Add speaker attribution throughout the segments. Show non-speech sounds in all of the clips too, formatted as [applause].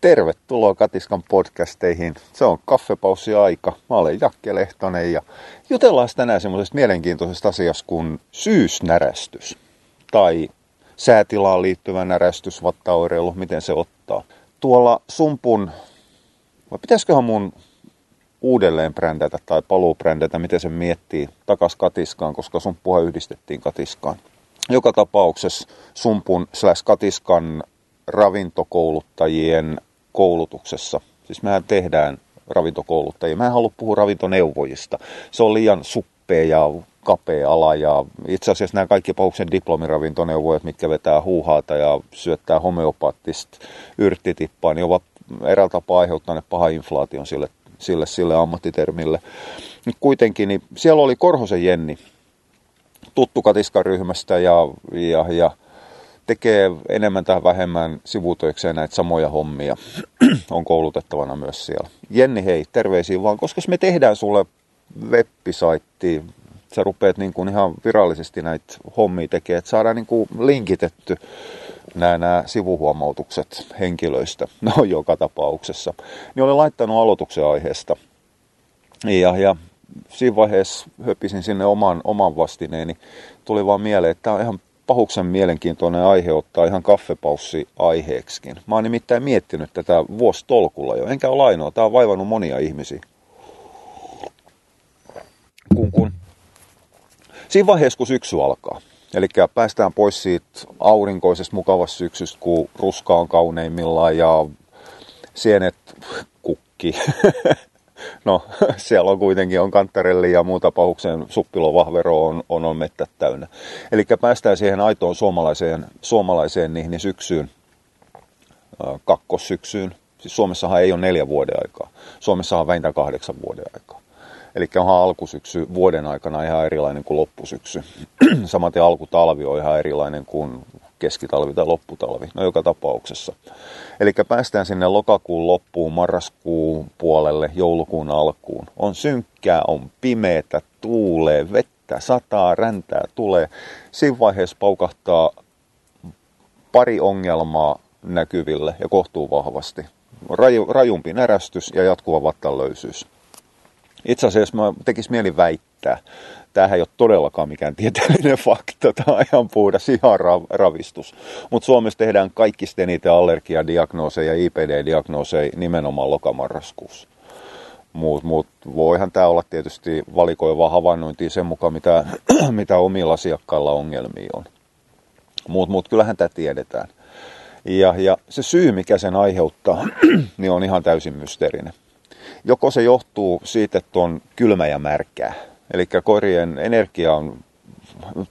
Speaker 1: Tervetuloa Katiskan podcasteihin. Se on kaffepaussi aika. Mä olen Jakke Lehtonen ja jutellaan tänään semmoisesta mielenkiintoisesta asiasta kuin syysnärästys. Tai säätilaan liittyvä närästys, vattaoireilu, miten se ottaa. Tuolla sumpun, vai pitäisiköhän mun uudelleen brändätä tai paluu brändätä, miten se miettii, takas katiskaan, koska sumppuha yhdistettiin katiskaan. Joka tapauksessa sumpun slash katiskan ravintokouluttajien koulutuksessa. Siis mehän tehdään ravintokouluttajia. Mä en halua puhua ravintoneuvojista. Se on liian suppea ja kapea ala ja itse asiassa nämä kaikki pahuksen diplomiravintoneuvojat, mitkä vetää huuhaata ja syöttää homeopaattista yrttitippaa, niin ovat eräällä tapaa aiheuttaneet paha inflaation sille, sille, sille ammattitermille. Nyt kuitenkin, niin siellä oli Korhosen Jenni, tuttu katiskaryhmästä ja, ja, ja tekee enemmän tai vähemmän sivutöikseen näitä samoja hommia. [clears throat] on koulutettavana myös siellä. Jenni, hei, terveisiä vaan, koska me tehdään sulle web-saitti, sä rupeat niin kuin ihan virallisesti näitä hommia tekemään, että saadaan niin kuin linkitetty nämä, nämä sivuhuomautukset henkilöistä, [laughs] no joka tapauksessa. Niin olen laittanut aloituksen aiheesta. Ja, ja siinä vaiheessa höpisin sinne oman, oman vastineeni. Tuli vaan mieleen, että tämä on ihan pahuksen mielenkiintoinen aihe ottaa ihan kaffepaussi aiheeksikin. Mä oon nimittäin miettinyt tätä vuostolkulla jo, enkä ole ainoa. Tämä on vaivannut monia ihmisiä. Kun, kun. Siinä vaiheessa, kun syksy alkaa, eli päästään pois siitä aurinkoisesta mukavasta syksystä, kun ruska on kauneimmillaan ja sienet kukki. [laughs] no, [laughs] siellä on kuitenkin on kanttarelli ja muuta pahuksen suppilovahvero on, on, on mettät täynnä. Eli päästään siihen aitoon suomalaiseen, suomalaiseen niihin syksyyn, kakkossyksyyn. Siis Suomessahan ei ole neljä vuoden aikaa. Suomessahan on vähintään kahdeksan vuoden aikaa. Eli onhan alkusyksy vuoden aikana ihan erilainen kuin loppusyksy. [clears throat] Samaten alkutalvi on ihan erilainen kuin keskitalvi tai lopputalvi, no joka tapauksessa. Eli päästään sinne lokakuun loppuun, marraskuun puolelle, joulukuun alkuun. On synkkää, on pimeätä, tuulee, vettä, sataa, räntää, tulee. Siinä vaiheessa paukahtaa pari ongelmaa näkyville ja kohtuu vahvasti. Raju, rajumpi närästys ja jatkuva vattanlöysyys. Itse asiassa mä tekis mieli väittää, tämähän ei ole todellakaan mikään tieteellinen fakta, tämä on ihan puhdas, ihan ra- ravistus. Mutta Suomessa tehdään kaikista eniten allergiadiagnooseja ja IPD-diagnooseja nimenomaan lokamarraskuussa. Muut, muut, voihan tämä olla tietysti valikoivaa havainnointia sen mukaan, mitä, [clears throat] mitä omilla asiakkailla ongelmia on. Mutta mut, kyllähän tämä tiedetään. Ja, ja se syy, mikä sen aiheuttaa, [clears throat] niin on ihan täysin mysteerinen. Joko se johtuu siitä, että on kylmä ja märkää, eli koirien energia on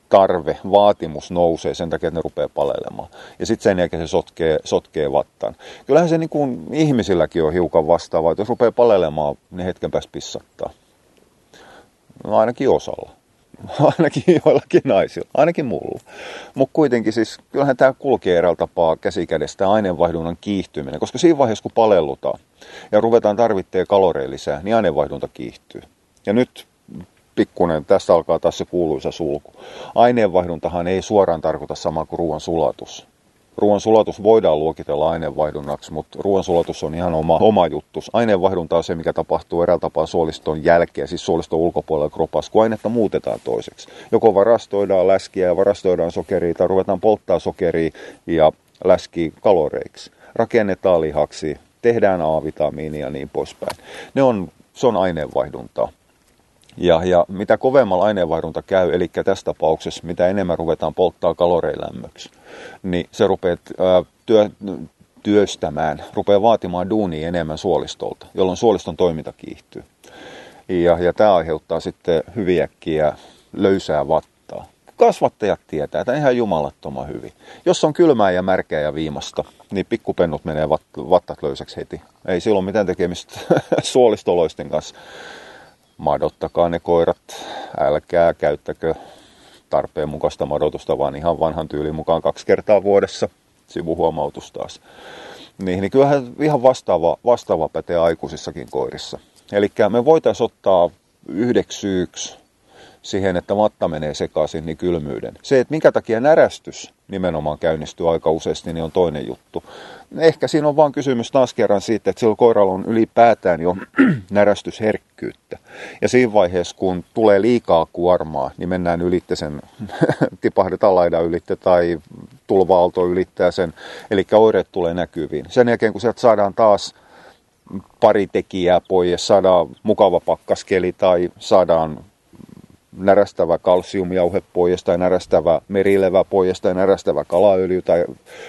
Speaker 1: tarve, vaatimus nousee sen takia, että ne rupeaa palelemaan. Ja sitten sen jälkeen se sotkee, sotkee vattan. Kyllähän se niin kuin ihmisilläkin on hiukan vastaavaa, että jos rupeaa palelemaan, niin hetken päästä pissattaa. No ainakin osalla. Ainakin [laughs] joillakin naisilla, ainakin mulla. Mutta kuitenkin siis, kyllähän tämä kulkee eräällä tapaa käsikädestä aineenvaihdunnan kiihtyminen, koska siinä vaiheessa kun palellutaan ja ruvetaan tarvitteen kaloreja lisää, niin aineenvaihdunta kiihtyy. Ja nyt pikkunen, tässä alkaa taas se kuuluisa sulku. Aineenvaihduntahan ei suoraan tarkoita sama kuin ruoan sulatus. Ruoan sulatus voidaan luokitella aineenvaihdunnaksi, mutta ruoan sulatus on ihan oma, oma juttu. Aineenvaihdunta on se, mikä tapahtuu eräällä tapaa suoliston jälkeen, siis suoliston ulkopuolella kropassa, kun ainetta muutetaan toiseksi. Joko varastoidaan läskiä ja varastoidaan sokeria tai ruvetaan polttaa sokeria ja läski kaloreiksi. Rakennetaan lihaksi, tehdään A-vitamiinia ja niin poispäin. Ne on, se on aineenvaihduntaa. Ja, ja mitä kovemmalla aineenvaihdunta käy, eli tässä tapauksessa mitä enemmän ruvetaan polttaa kaloreilämmöksi, niin se rupeaa ää, työ, työstämään, rupeaa vaatimaan duunia enemmän suolistolta, jolloin suoliston toiminta kiihtyy. Ja, ja tämä aiheuttaa sitten hyviäkkiä löysää vattaa. Kasvattajat tietää, että ihan jumalattoman hyvin. Jos on kylmää ja märkää ja viimasta, niin pikkupennut menee vattat löysäksi heti. Ei silloin mitään tekemistä [laughs] suolistoloisten kanssa madottakaa ne koirat, älkää käyttäkö tarpeen mukaista madotusta, vaan ihan vanhan tyylin mukaan kaksi kertaa vuodessa. Sivuhuomautus taas. Niin, niin kyllähän ihan vastaava, vastaava pätee aikuisissakin koirissa. Eli me voitaisiin ottaa yhdeksi syyksi siihen, että vatta menee sekaisin, niin kylmyyden. Se, että minkä takia närästys nimenomaan käynnistyy aika useasti, niin on toinen juttu. Ehkä siinä on vain kysymys taas kerran siitä, että sillä koiralla on ylipäätään jo [clears throat] närästysherkkyyttä. Ja siinä vaiheessa, kun tulee liikaa kuormaa, niin mennään ylitte sen, [laughs] tipahdetaan laidan ylitte tai tulva ylittää sen, eli oireet tulee näkyviin. Sen jälkeen, kun sieltä saadaan taas pari tekijää pois, saadaan mukava pakkaskeli tai saadaan närästävä kalsiumjauhe pois tai närästävä merilevä pois tai närästävä kalaöljy tai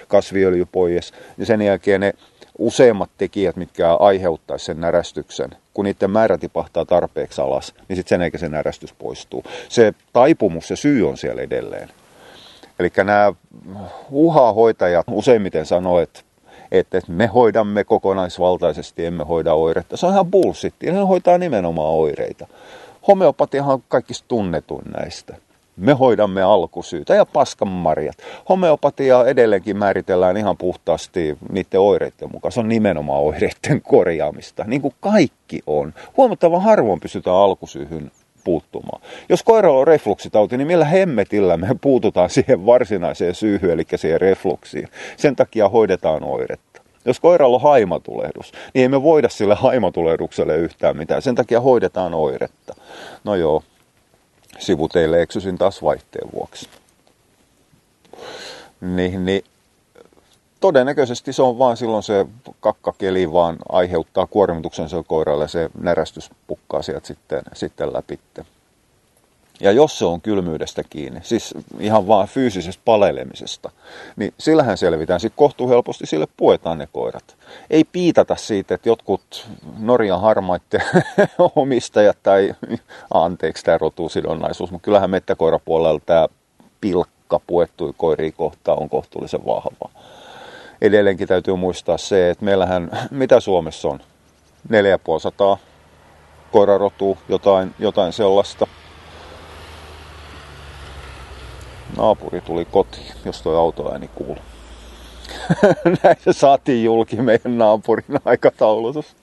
Speaker 1: kasviöljy pois. Ja sen jälkeen ne useimmat tekijät, mitkä aiheuttaisi sen närästyksen, kun niiden määrä tipahtaa tarpeeksi alas, niin sitten sen jälkeen se närästys poistuu. Se taipumus ja syy on siellä edelleen. Eli nämä UHA-hoitajat useimmiten sanoo, että että me hoidamme kokonaisvaltaisesti, emme hoida oiretta. Se on ihan bullshit. Ne hoitaa nimenomaan oireita. Homeopatiahan on kaikista tunnetuin näistä. Me hoidamme alkusyytä ja paskanmarjat. Homeopatia edelleenkin määritellään ihan puhtaasti niiden oireiden mukaan. Se on nimenomaan oireiden korjaamista, niin kuin kaikki on. Huomattavan harvoin pystytään alkusyyhyn puuttumaan. Jos koiralla on refluksitauti, niin millä hemmetillä me puututaan siihen varsinaiseen syyhyn, eli siihen refluksiin. Sen takia hoidetaan oiretta. Jos koiralla on haimatulehdus, niin ei me voida sille haimatulehdukselle yhtään mitään. Sen takia hoidetaan oiretta. No joo, sivuteille eksysin taas vaihteen vuoksi. Niin, niin todennäköisesti se on vaan silloin se kakkakeli vaan aiheuttaa kuormituksen sille koiralle se närästys pukkaa sieltä sitten, sitten läpi. Ja jos se on kylmyydestä kiinni, siis ihan vaan fyysisestä palelemisesta, niin sillähän selvitään. Sitten kohtuu helposti sille puetaan ne koirat. Ei piitata siitä, että jotkut Norjan harmaitte [laughs] omistajat tai, anteeksi tämä rotusidonnaisuus, mutta kyllähän mettäkoirapuolella tämä pilkka puettui koiriin kohtaan on kohtuullisen vahva. Edelleenkin täytyy muistaa se, että meillähän, mitä Suomessa on? 4500 koirarotua, jotain, jotain sellaista – naapuri tuli kotiin, jos toi autoääni kuuluu. [laughs] Näin se saatiin julki meidän naapurin aikataulutus.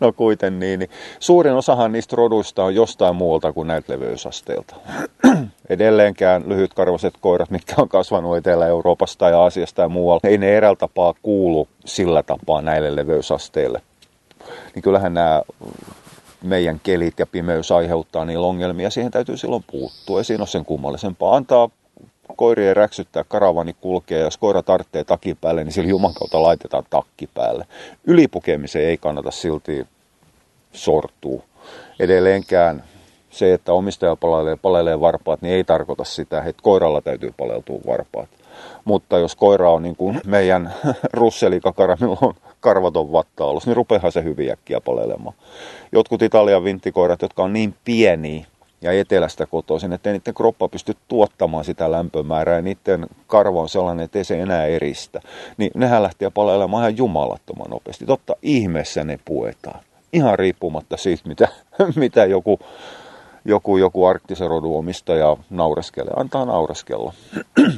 Speaker 1: No kuiten niin, niin. Suurin osahan niistä roduista on jostain muualta kuin näitä leveysasteilta. [clears throat] Edelleenkään lyhytkarvoiset koirat, mitkä on kasvanut Etelä-Euroopasta tai Aasiasta ja muualla, ei ne eräällä tapaa kuulu sillä tapaa näille leveysasteille. Niin kyllähän nämä meidän kelit ja pimeys aiheuttaa niillä ongelmia, siihen täytyy silloin puuttua. Ei siinä ole sen kummallisempaa. Antaa koirien räksyttää, karavani kulkee, ja jos koira tarvitsee takin päälle, niin sillä Juman kautta laitetaan takki päälle. Ylipukemiseen ei kannata silti sortua. Edelleenkään se, että omistaja palelee, palelee varpaat, niin ei tarkoita sitä, että koiralla täytyy paleltua varpaat. Mutta jos koira on niin kuin meidän [laughs] russelikakara, millä on karvaton vattaalus, niin rupeahan se hyvin äkkiä palelemaan. Jotkut Italian vinttikoirat, jotka on niin pieniä, ja etelästä kotoisin, että niiden kroppa pysty tuottamaan sitä lämpömäärää ja niiden karvo on sellainen, että ei se enää eristä. Niin nehän lähtee palelemaan ihan jumalattoman nopeasti. Totta ihmeessä ne puetaan. Ihan riippumatta siitä, mitä, [laughs] mitä joku, joku, joku arktisen rodun omistaja naureskelee. Antaa naureskella. [clears throat]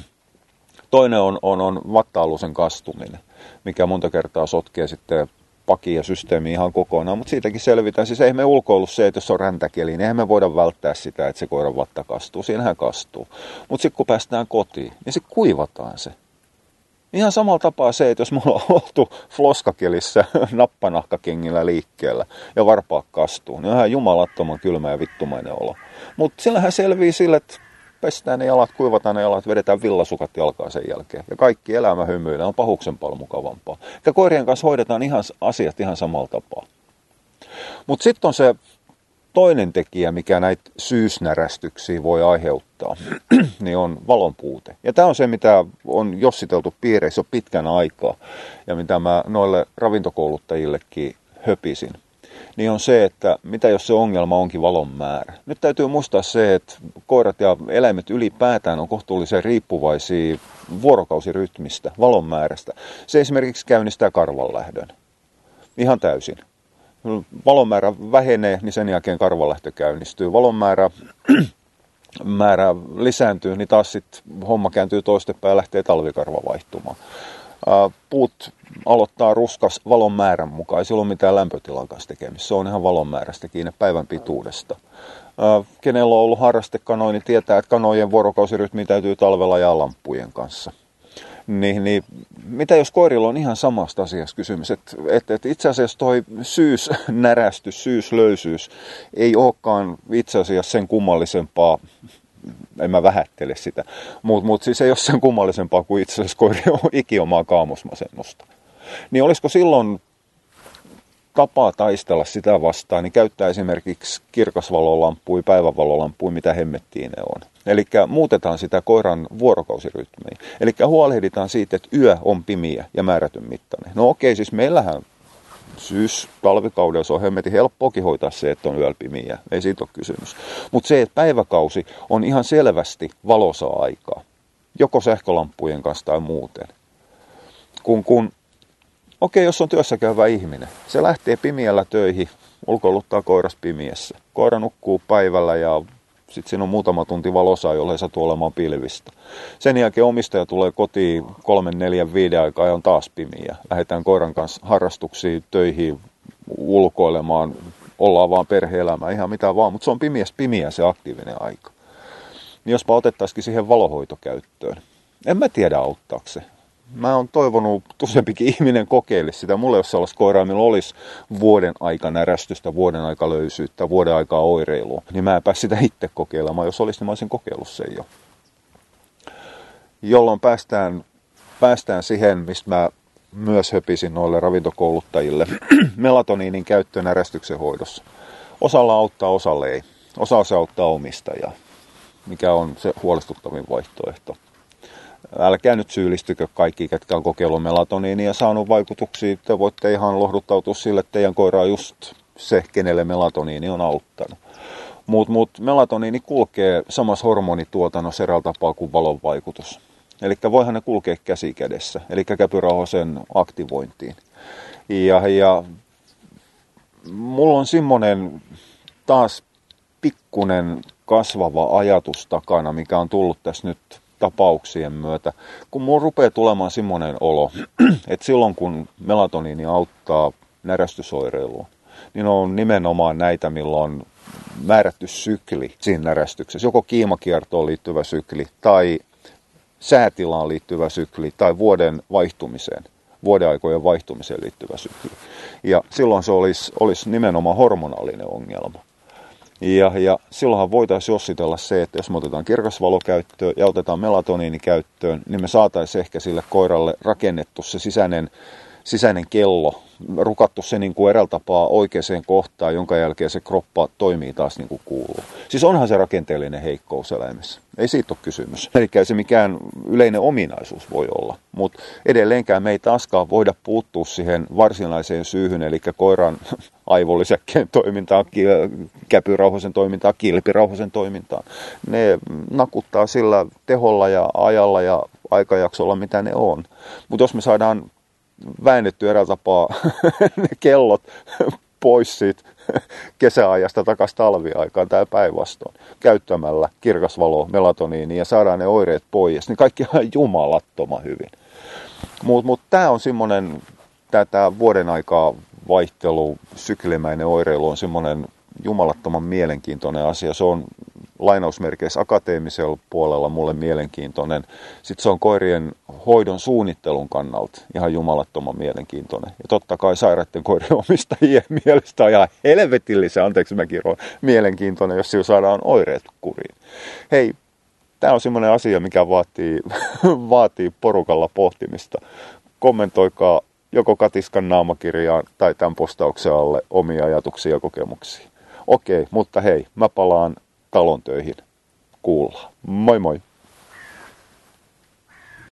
Speaker 1: Toinen on, on, on vatta-alusen kastuminen, mikä monta kertaa sotkee sitten paki ja systeemi ihan kokonaan, mutta siitäkin selvitään. Siis ei me ulkoilu se, että jos on räntäkeli, niin eihän me voida välttää sitä, että se koiran vatta kastuu. Siinähän kastuu. Mutta sitten kun päästään kotiin, niin se kuivataan se. Ihan samalla tapaa se, että jos me ollaan oltu floskakelissä [laughs] nappanahkakengillä liikkeellä ja varpaat kastuu, niin on ihan jumalattoman kylmä ja vittumainen olo. Mutta sillähän selvii sille, että pestään ne jalat, kuivataan ne jalat, vedetään villasukat jalkaa sen jälkeen. Ja kaikki elämä hymyilee, on pahuksen paljon mukavampaa. Ja koirien kanssa hoidetaan ihan asiat ihan samalla tapaa. Mutta sitten on se toinen tekijä, mikä näitä syysnärästyksiä voi aiheuttaa, [clears throat] niin on valon puute. Ja tämä on se, mitä on jossiteltu piireissä jo pitkän aikaa, ja mitä mä noille ravintokouluttajillekin höpisin niin on se, että mitä jos se ongelma onkin valon määrä. Nyt täytyy muistaa se, että koirat ja eläimet ylipäätään on kohtuullisen riippuvaisia vuorokausirytmistä, valon määrästä. Se esimerkiksi käynnistää karvanlähdön. Ihan täysin. Valon määrä vähenee, niin sen jälkeen karvanlähtö käynnistyy. Valon määrä [clears throat] määrä lisääntyy, niin taas sitten homma kääntyy toistepäin ja lähtee talvikarva vaihtumaan puut aloittaa ruskas valon määrän mukaan. Ei sillä ole mitään lämpötilan kanssa tekemistä. Se on ihan valon määrästä kiinni päivän pituudesta. kenellä on ollut harrastekanoja, niin tietää, että kanojen vuorokausirytmi täytyy talvella ja lampujen kanssa. Niin, niin, mitä jos koirilla on ihan samasta asiasta kysymys, että et, et itse asiassa toi syysnärästys, [laughs] syyslöysyys ei olekaan itse asiassa sen kummallisempaa en mä vähättele sitä, mutta mut siis ei ole sen kummallisempaa kuin itse asiassa koirien [laughs] ikiomaa kaamosmasennusta. Niin olisiko silloin tapaa taistella sitä vastaan, niin käyttää esimerkiksi kirkasvalolampui, päivänvalolampui, mitä hemmettiin ne on. Eli muutetaan sitä koiran vuorokausirytmiä. Eli huolehditaan siitä, että yö on pimiä ja määrätyn mittainen. No okei, siis meillähän syys, talvikaudessa on hemmetin helppoakin hoitaa se, että on yöllä pimiä. Ei siitä ole kysymys. Mutta se, että päiväkausi on ihan selvästi valosaa aikaa. Joko sähkölampujen kanssa tai muuten. Kun, kun Okei, jos on työssä käyvä ihminen, se lähtee pimiällä töihin, ulkoiluttaa koiras pimiessä. Koira nukkuu päivällä ja sitten siinä on muutama tunti valossa, jolle satuu olemaan pilvistä. Sen jälkeen omistaja tulee kotiin kolmen, neljän, viiden aikaa ja on taas pimiä. Lähdetään koiran kanssa harrastuksiin, töihin, ulkoilemaan, ollaan vaan perhe-elämä, ihan mitä vaan, mutta se on pimiäs pimiä se aktiivinen aika. Niin jospa otettaisikin siihen valohoitokäyttöön. En mä tiedä auttaako se mä oon toivonut, useampikin ihminen kokeile sitä. Mulla ei ole sellaista koiraa, millä olisi vuoden aika närästystä, vuoden aika löysyyttä, vuoden aikaa oireilua. Niin mä en pääs sitä itse kokeilemaan. Jos olisi, niin mä olisin kokeillut sen jo. Jolloin päästään, päästään siihen, mistä mä myös höpisin noille ravintokouluttajille. [clears throat] Melatoniinin käyttö närästyksen hoidossa. Osalla auttaa, osalle ei. Osa se auttaa omistajaa, mikä on se huolestuttavin vaihtoehto älkää nyt syyllistykö kaikki, ketkä on kokeillut melatoniinia ja saanut vaikutuksia. Te voitte ihan lohduttautua sille, että teidän koira on just se, kenelle melatoniini on auttanut. Mutta mut melatoniini kulkee samassa hormonituotannossa eräällä tapaa kuin valon vaikutus. Eli voihan ne kulkea käsi kädessä, eli käpyrauhasen aktivointiin. Ja, ja mulla on semmoinen taas pikkunen kasvava ajatus takana, mikä on tullut tässä nyt tapauksien myötä, kun mulla rupeaa tulemaan semmoinen olo, [clears throat] että silloin kun melatoniini auttaa närästysoireiluun, niin on nimenomaan näitä, milloin määrätty sykli siinä närästyksessä, joko kiimakiertoon liittyvä sykli tai säätilaan liittyvä sykli tai vuoden vaihtumiseen, vuodeaikojen vaihtumiseen liittyvä sykli. Ja silloin se olisi, olisi nimenomaan hormonaalinen ongelma. Ja, ja silloinhan voitaisiin jossitella se, että jos me otetaan kirkasvalo käyttöön ja otetaan melatoniini käyttöön, niin me saataisiin ehkä sille koiralle rakennettu se sisäinen, sisäinen kello, rukattu se niin kuin eräältä tapaa oikeaan kohtaan, jonka jälkeen se kroppa toimii taas niin kuin kuuluu. Siis onhan se rakenteellinen heikkous eläimessä. Ei siitä ole kysymys. Eli ei se mikään yleinen ominaisuus voi olla. Mutta edelleenkään me ei taaskaan voida puuttua siihen varsinaiseen syyhyn, eli koiran [laughs] aivollisäkkeen toimintaan, käpyrauhoisen toimintaan, kilpirauhoisen toimintaan. Ne nakuttaa sillä teholla ja ajalla ja aikajaksolla, mitä ne on. Mutta jos me saadaan väännetty eräällä tapaa [laughs] ne kellot pois siitä kesäajasta takaisin talviaikaan tai päinvastoin käyttämällä kirkasvalo, melatoniini ja saadaan ne oireet pois, niin kaikki on jumalattoman hyvin. Mutta mut, tämä on semmoinen, tämä vuoden aikaa vaihtelu, syklimäinen oireilu on semmoinen jumalattoman mielenkiintoinen asia. Se on lainausmerkeissä akateemisella puolella mulle mielenkiintoinen. Sitten se on koirien hoidon suunnittelun kannalta ihan jumalattoman mielenkiintoinen. Ja totta kai sairaiden koirien omistajien [laughs] mielestä on ihan helvetillisen, anteeksi mä kirjoin, mielenkiintoinen, jos sillä saadaan oireet kuriin. Hei, tämä on semmoinen asia, mikä vaatii, [laughs] vaatii porukalla pohtimista. Kommentoikaa joko Katiskan naamakirjaan tai tämän postauksen alle omia ajatuksia ja kokemuksia. Okei, mutta hei, mä palaan talon töihin. Kuullaan. Moi moi!